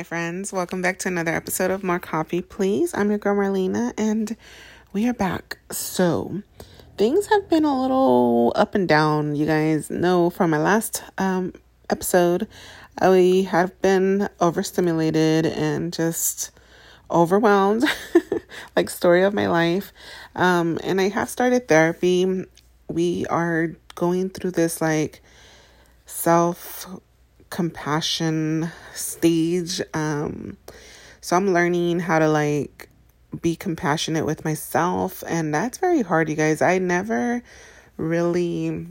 Hi, friends. Welcome back to another episode of More Coffee, Please. I'm your girl Marlena, and we are back. So, things have been a little up and down. You guys know from my last um, episode, I have been overstimulated and just overwhelmed, like story of my life. Um, and I have started therapy. We are going through this like self compassion stage. Um, so I'm learning how to like be compassionate with myself, and that's very hard, you guys. I never really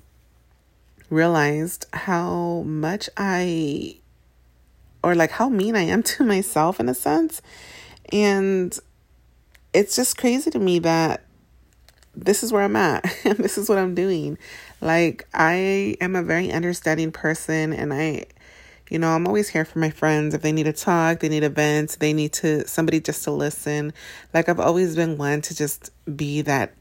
realized how much I or like how mean I am to myself in a sense. And it's just crazy to me that this is where I'm at and this is what I'm doing. Like I am a very understanding person and I you know, I'm always here for my friends if they need to talk, they need a vent, they need to somebody just to listen. Like I've always been one to just be that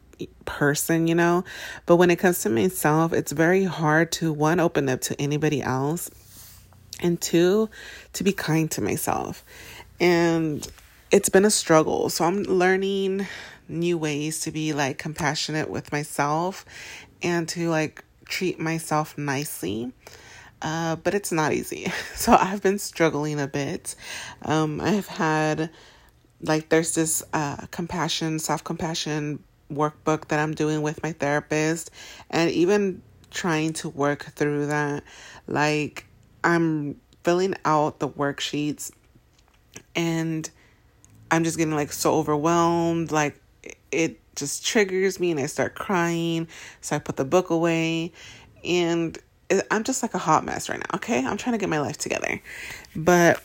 person, you know. But when it comes to myself, it's very hard to one open up to anybody else and two to be kind to myself. And it's been a struggle. So I'm learning new ways to be like compassionate with myself and to like treat myself nicely uh, but it's not easy. So I've been struggling a bit. Um, I've had, like, there's this uh, compassion, self compassion workbook that I'm doing with my therapist, and even trying to work through that. Like, I'm filling out the worksheets, and I'm just getting like so overwhelmed. Like, it just triggers me, and I start crying. So I put the book away, and I'm just like a hot mess right now, okay? I'm trying to get my life together. But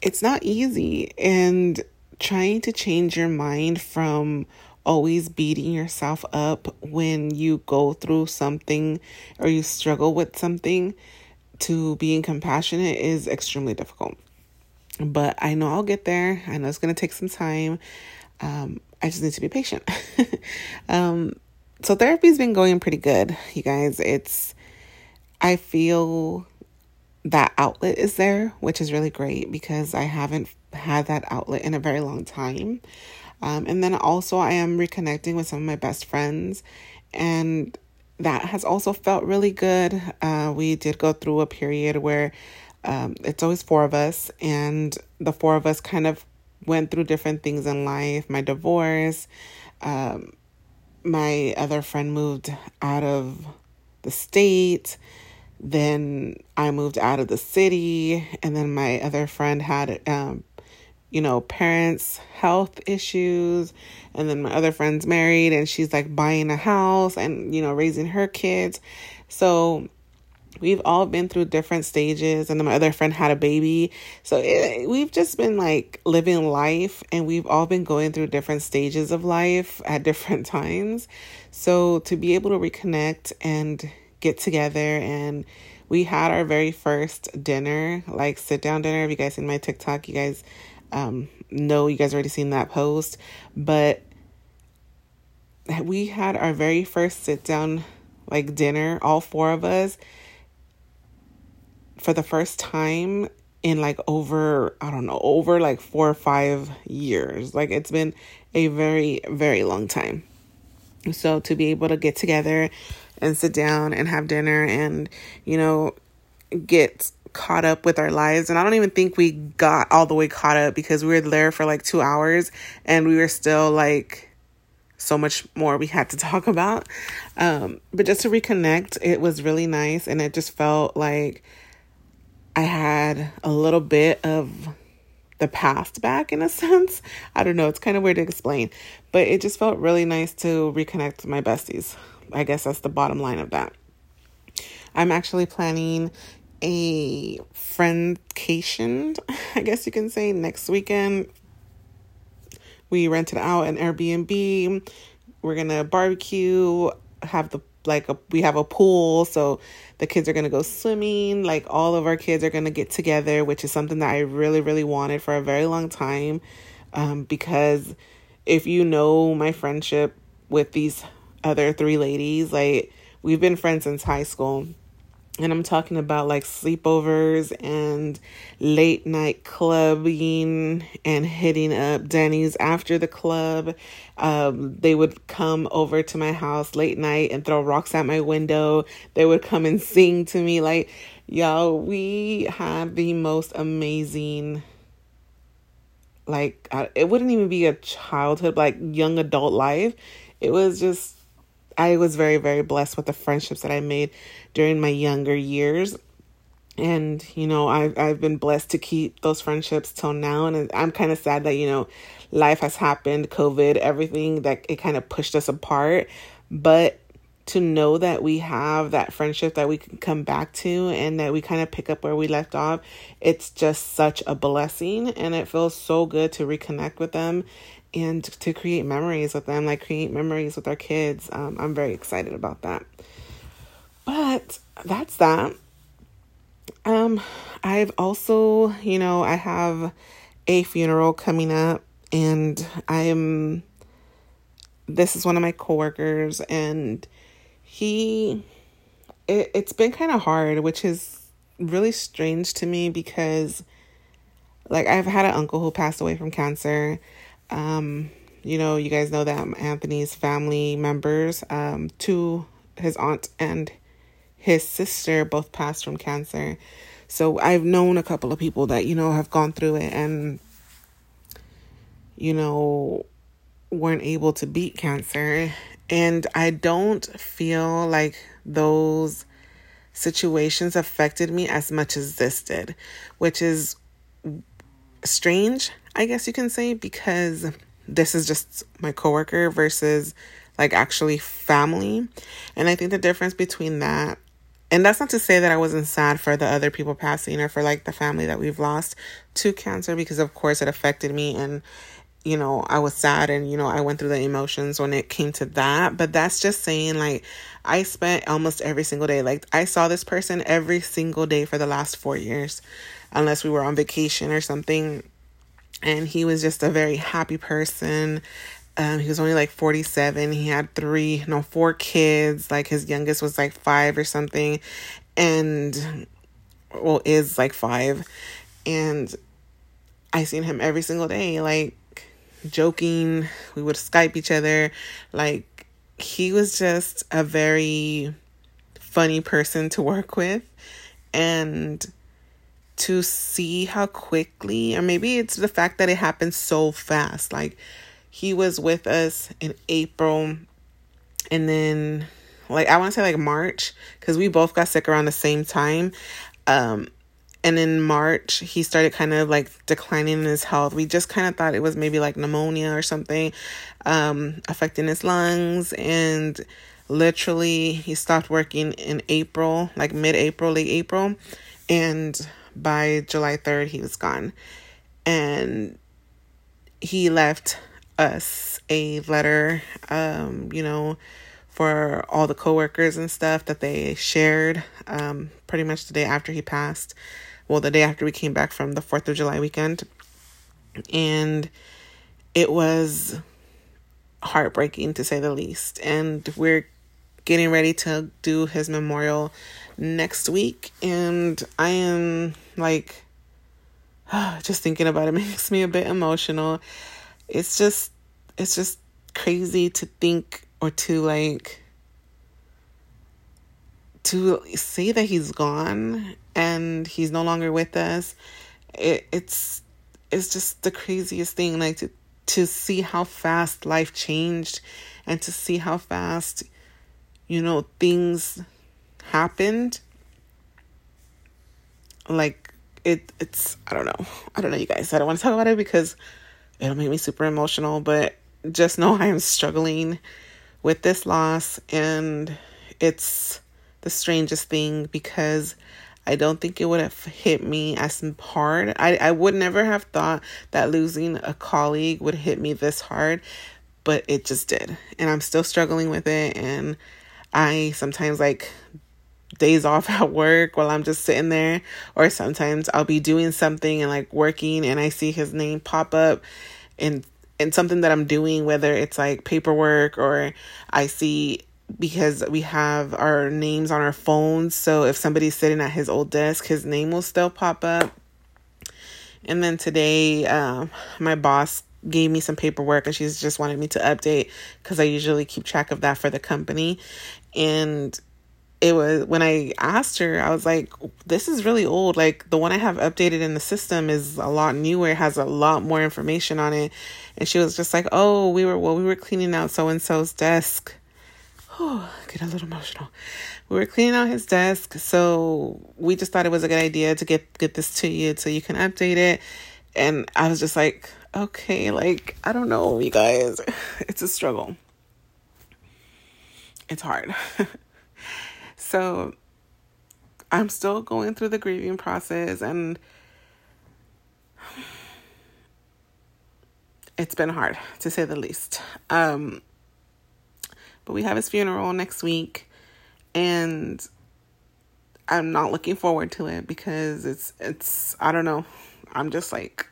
it's not easy and trying to change your mind from always beating yourself up when you go through something or you struggle with something to being compassionate is extremely difficult. But I know I'll get there. I know it's going to take some time. Um, I just need to be patient. um, so therapy's been going pretty good, you guys. It's I feel that outlet is there, which is really great because I haven't had that outlet in a very long time. Um, and then also, I am reconnecting with some of my best friends, and that has also felt really good. Uh, we did go through a period where um, it's always four of us, and the four of us kind of went through different things in life my divorce, um, my other friend moved out of the state then I moved out of the city, and then my other friend had, um, you know, parents' health issues, and then my other friend's married, and she's like buying a house and you know raising her kids. So we've all been through different stages, and then my other friend had a baby. So it, we've just been like living life, and we've all been going through different stages of life at different times. So to be able to reconnect and get together and we had our very first dinner, like sit down dinner. If you guys seen my TikTok, you guys um, know you guys already seen that post. But we had our very first sit down like dinner, all four of us, for the first time in like over, I don't know, over like four or five years. Like it's been a very, very long time. So to be able to get together and sit down and have dinner and, you know, get caught up with our lives. And I don't even think we got all the way caught up because we were there for like two hours and we were still like so much more we had to talk about. Um, but just to reconnect, it was really nice and it just felt like I had a little bit of the past back in a sense. I don't know, it's kind of weird to explain, but it just felt really nice to reconnect with my besties. I guess that's the bottom line of that. I'm actually planning a friendcation, I guess you can say, next weekend. We rented out an Airbnb. We're gonna barbecue, have the like a, we have a pool, so the kids are gonna go swimming. Like all of our kids are gonna get together, which is something that I really, really wanted for a very long time. Um, because if you know my friendship with these other three ladies, like we've been friends since high school, and I'm talking about like sleepovers and late night clubbing and hitting up Denny's after the club. Um, they would come over to my house late night and throw rocks at my window. They would come and sing to me. Like, y'all, we had the most amazing, like, it wouldn't even be a childhood, like young adult life. It was just I was very, very blessed with the friendships that I made during my younger years. And, you know, I've, I've been blessed to keep those friendships till now. And I'm kind of sad that, you know, life has happened, COVID, everything that it kind of pushed us apart. But to know that we have that friendship that we can come back to and that we kind of pick up where we left off, it's just such a blessing. And it feels so good to reconnect with them and to create memories with them, like create memories with our kids. Um, I'm very excited about that. But that's that. Um, I've also, you know, I have a funeral coming up, and I'm. This is one of my coworkers, and he. It, it's been kind of hard, which is really strange to me because, like, I've had an uncle who passed away from cancer um, you know, you guys know that Anthony's family members, um, to his aunt and his sister both passed from cancer. So I've known a couple of people that, you know, have gone through it and, you know, weren't able to beat cancer. And I don't feel like those situations affected me as much as this did, which is strange I guess you can say, because this is just my coworker versus like actually family. And I think the difference between that and that's not to say that I wasn't sad for the other people passing or for like the family that we've lost to cancer because of course it affected me and you know, I was sad and you know, I went through the emotions when it came to that, but that's just saying like I spent almost every single day like I saw this person every single day for the last 4 years unless we were on vacation or something and he was just a very happy person. Um, he was only like 47. He had three, no, four kids. Like his youngest was like five or something, and well, is like five. And I seen him every single day, like joking. We would Skype each other. Like he was just a very funny person to work with. And to see how quickly, or maybe it's the fact that it happened so fast. Like he was with us in April, and then like I want to say like March because we both got sick around the same time. Um, and in March, he started kind of like declining in his health. We just kind of thought it was maybe like pneumonia or something um, affecting his lungs. And literally, he stopped working in April, like mid April, late April. And by July 3rd, he was gone. And he left us a letter, um, you know, for all the coworkers and stuff that they shared um, pretty much the day after he passed. Well, the day after we came back from the 4th of July weekend. And it was heartbreaking to say the least. And we're getting ready to do his memorial next week. And I am like, just thinking about it makes me a bit emotional. It's just, it's just crazy to think or to like, to say that he's gone and he's no longer with us. It, it's, it's just the craziest thing. Like to, to see how fast life changed and to see how fast, you know, things happened like it it's I don't know. I don't know you guys. I don't want to talk about it because it'll make me super emotional, but just know I am struggling with this loss and it's the strangest thing because I don't think it would have hit me as hard. I, I would never have thought that losing a colleague would hit me this hard, but it just did. And I'm still struggling with it. And I sometimes like days off at work while I'm just sitting there, or sometimes I'll be doing something and like working and I see his name pop up in in something that I'm doing, whether it's like paperwork or I see because we have our names on our phones. So if somebody's sitting at his old desk, his name will still pop up. And then today, um, my boss gave me some paperwork and she's just wanted me to update because I usually keep track of that for the company. And it was when I asked her, I was like, this is really old. Like the one I have updated in the system is a lot newer, has a lot more information on it. And she was just like, oh, we were, well, we were cleaning out so and so's desk. Oh, get a little emotional. We were cleaning out his desk, so we just thought it was a good idea to get get this to you so you can update it. And I was just like, okay, like I don't know, you guys, it's a struggle. It's hard. so I'm still going through the grieving process and it's been hard to say the least. Um, but we have his funeral next week and I'm not looking forward to it because it's it's I don't know. I'm just like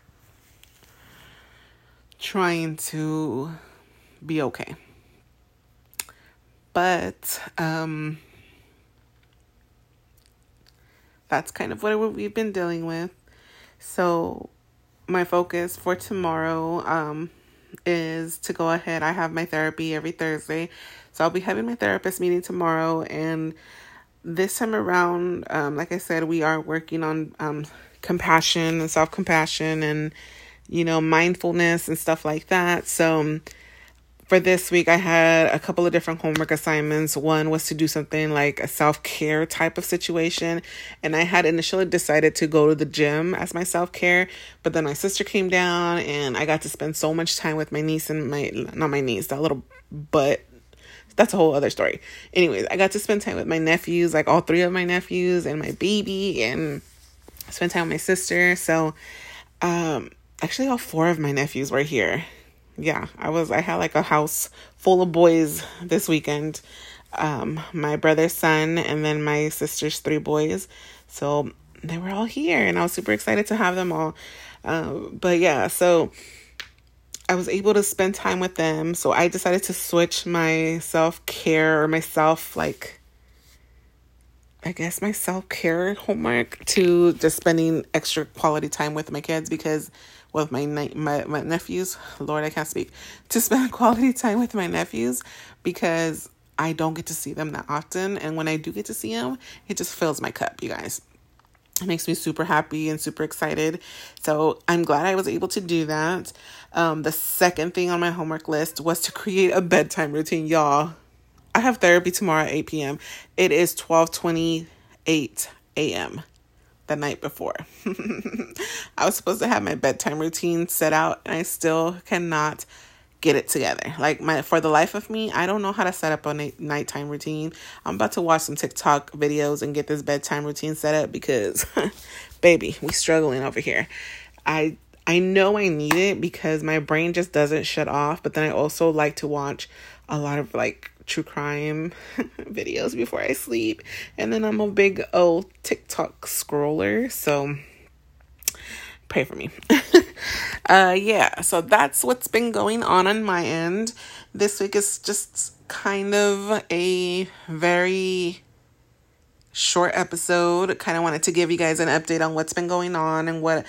trying to be okay. But um that's kind of what we've been dealing with. So my focus for tomorrow um is to go ahead. I have my therapy every Thursday. So I'll be having my therapist meeting tomorrow. And this time around, um, like I said, we are working on um, compassion and self compassion and, you know, mindfulness and stuff like that. So, for this week, I had a couple of different homework assignments. One was to do something like a self care type of situation. And I had initially decided to go to the gym as my self care, but then my sister came down and I got to spend so much time with my niece and my, not my niece, that little butt. That's a whole other story. Anyways, I got to spend time with my nephews, like all three of my nephews and my baby, and spend time with my sister. So, um, actually, all four of my nephews were here yeah, I was I had like a house full of boys this weekend. Um, my brother's son and then my sister's three boys. So they were all here and I was super excited to have them all. Uh, but yeah, so I was able to spend time with them. So I decided to switch my self care or myself like I guess my self care homework to just spending extra quality time with my kids because with my, my my nephews. Lord, I can't speak. To spend quality time with my nephews because I don't get to see them that often, and when I do get to see them, it just fills my cup, you guys. It makes me super happy and super excited. So I'm glad I was able to do that. Um, the second thing on my homework list was to create a bedtime routine, y'all. I have therapy tomorrow at 8 p.m. It is 12:28 a.m the night before. I was supposed to have my bedtime routine set out and I still cannot get it together. Like my for the life of me, I don't know how to set up a night- nighttime routine. I'm about to watch some TikTok videos and get this bedtime routine set up because baby, we struggling over here. I I know I need it because my brain just doesn't shut off, but then I also like to watch a lot of like true crime videos before I sleep. And then I'm a big old TikTok scroller, so pray for me. uh yeah, so that's what's been going on on my end. This week is just kind of a very short episode. Kind of wanted to give you guys an update on what's been going on and what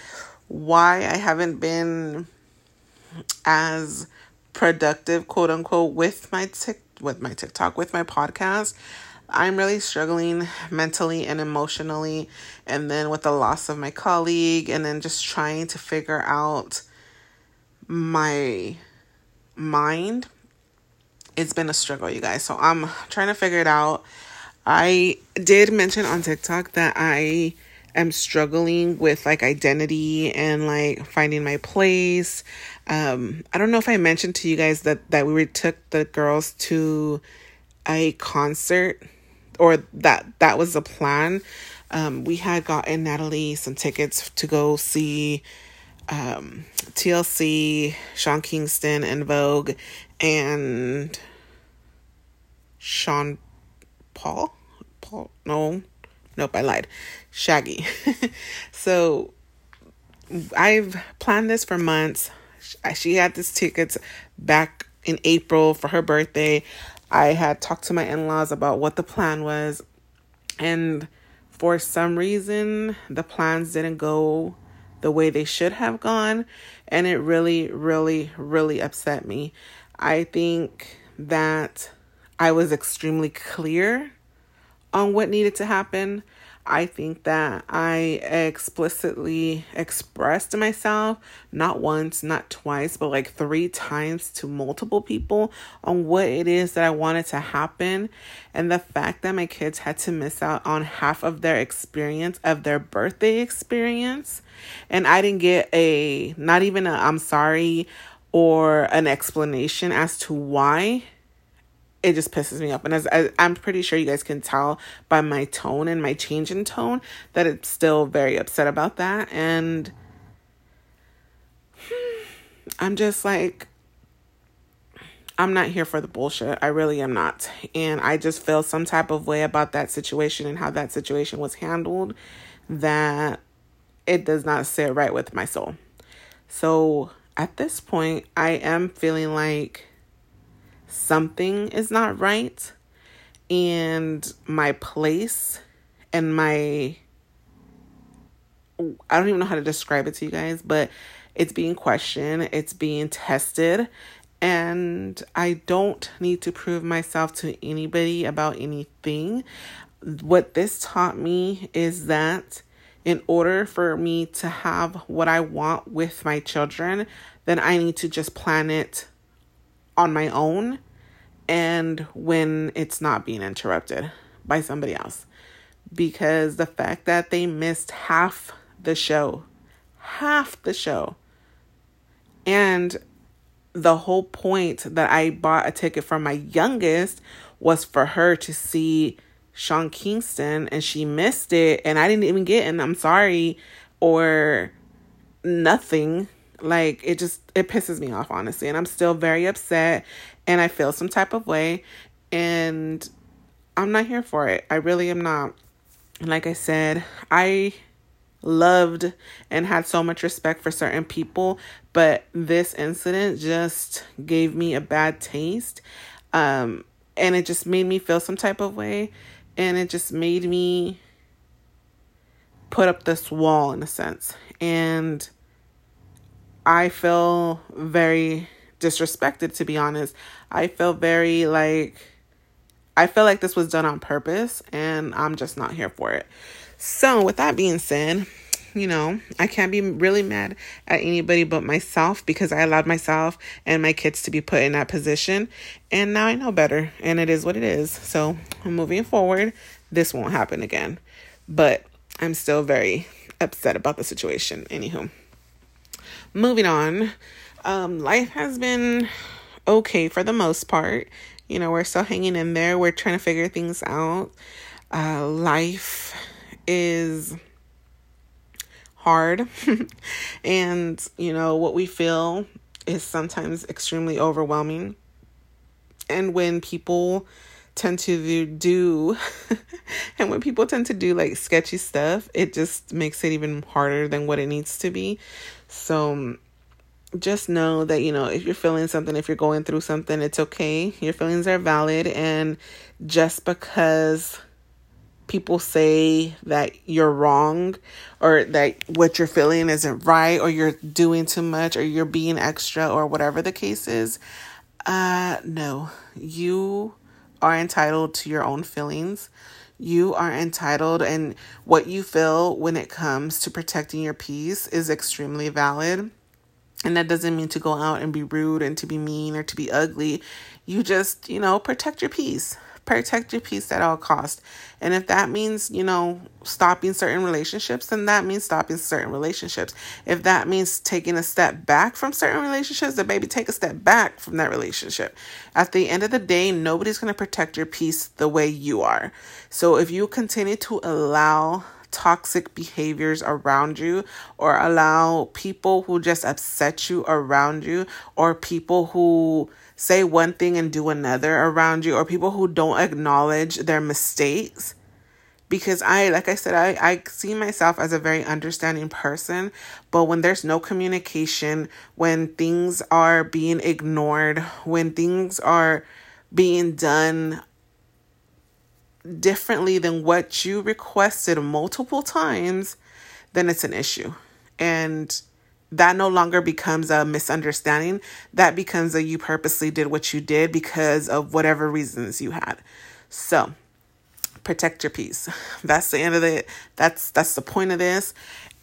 why I haven't been as productive, quote unquote, with my tick with my TikTok, with my podcast. I'm really struggling mentally and emotionally, and then with the loss of my colleague, and then just trying to figure out my mind. It's been a struggle, you guys. So I'm trying to figure it out. I did mention on TikTok that I am struggling with like identity and like finding my place. Um, I don't know if I mentioned to you guys that that we took the girls to a concert or that that was the plan. Um, we had gotten Natalie some tickets to go see um, TLC, Sean Kingston, En Vogue, and Sean Paul. Paul, no, nope, I lied. Shaggy. so I've planned this for months. She had this tickets back in April for her birthday. I had talked to my in laws about what the plan was, and for some reason, the plans didn't go the way they should have gone, and it really, really, really upset me. I think that I was extremely clear on what needed to happen. I think that I explicitly expressed myself not once, not twice, but like three times to multiple people on what it is that I wanted to happen. And the fact that my kids had to miss out on half of their experience, of their birthday experience, and I didn't get a, not even a I'm sorry or an explanation as to why it just pisses me off. And as I, I'm pretty sure you guys can tell by my tone and my change in tone that it's still very upset about that. And I'm just like, I'm not here for the bullshit. I really am not. And I just feel some type of way about that situation and how that situation was handled that it does not sit right with my soul. So at this point, I am feeling like something is not right and my place and my I don't even know how to describe it to you guys, but it's being questioned, it's being tested, and I don't need to prove myself to anybody about anything. What this taught me is that in order for me to have what I want with my children, then I need to just plan it on my own and when it's not being interrupted by somebody else. Because the fact that they missed half the show, half the show, and the whole point that I bought a ticket for my youngest was for her to see Sean Kingston and she missed it and I didn't even get and I'm sorry or nothing like it just it pisses me off honestly and I'm still very upset and I feel some type of way and I'm not here for it. I really am not. Like I said, I loved and had so much respect for certain people, but this incident just gave me a bad taste. Um and it just made me feel some type of way and it just made me put up this wall in a sense. And I feel very disrespected to be honest. I feel very like I feel like this was done on purpose and I'm just not here for it. So, with that being said, you know, I can't be really mad at anybody but myself because I allowed myself and my kids to be put in that position. And now I know better and it is what it is. So, I'm moving forward, this won't happen again. But I'm still very upset about the situation. Anywho, moving on. Um, life has been okay for the most part. You know, we're still hanging in there. We're trying to figure things out. Uh, life is hard. and, you know, what we feel is sometimes extremely overwhelming. And when people tend to do and when people tend to do like sketchy stuff, it just makes it even harder than what it needs to be. So just know that you know if you're feeling something if you're going through something it's okay. Your feelings are valid. And just because people say that you're wrong or that what you're feeling isn't right or you're doing too much or you're being extra or whatever the case is uh no. You are entitled to your own feelings you are entitled and what you feel when it comes to protecting your peace is extremely valid and that doesn't mean to go out and be rude and to be mean or to be ugly. You just, you know, protect your peace. Protect your peace at all costs. And if that means, you know, stopping certain relationships, then that means stopping certain relationships. If that means taking a step back from certain relationships, then maybe take a step back from that relationship. At the end of the day, nobody's going to protect your peace the way you are. So if you continue to allow toxic behaviors around you or allow people who just upset you around you or people who say one thing and do another around you or people who don't acknowledge their mistakes because I, like I said, I, I see myself as a very understanding person. But when there's no communication, when things are being ignored, when things are being done differently than what you requested multiple times, then it's an issue. And that no longer becomes a misunderstanding. That becomes a you purposely did what you did because of whatever reasons you had. So protect your peace. That's the end of it. That's that's the point of this.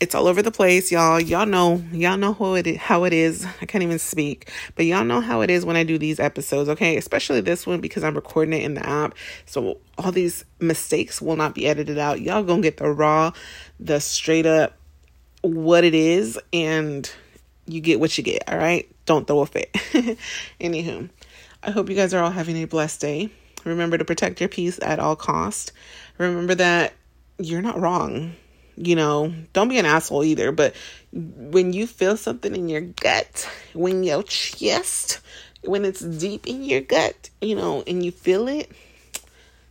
It's all over the place, y'all. Y'all know, y'all know how it is, how it is. I can't even speak, but y'all know how it is when I do these episodes, okay? Especially this one because I'm recording it in the app. So all these mistakes will not be edited out. Y'all gonna get the raw, the straight up what it is, and you get what you get, all right? Don't throw a fit. Anywho, I hope you guys are all having a blessed day. Remember to protect your peace at all cost. Remember that you're not wrong. You know, don't be an asshole either, but when you feel something in your gut, when your chest, when it's deep in your gut, you know, and you feel it,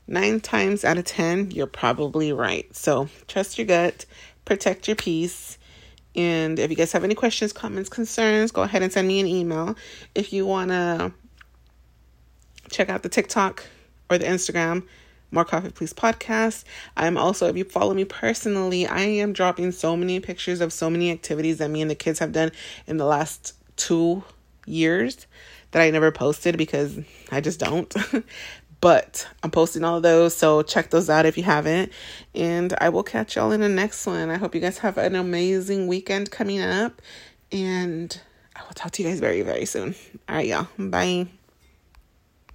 nine times out of 10, you're probably right. So trust your gut, protect your peace. And if you guys have any questions, comments, concerns, go ahead and send me an email. If you want to check out the TikTok or the Instagram, More Coffee Please podcast. I'm also, if you follow me personally, I am dropping so many pictures of so many activities that me and the kids have done in the last two years that I never posted because I just don't. but I'm posting all those, so check those out if you haven't. And I will catch y'all in the next one. I hope you guys have an amazing weekend coming up, and I will talk to you guys very, very soon. All right, y'all. Bye.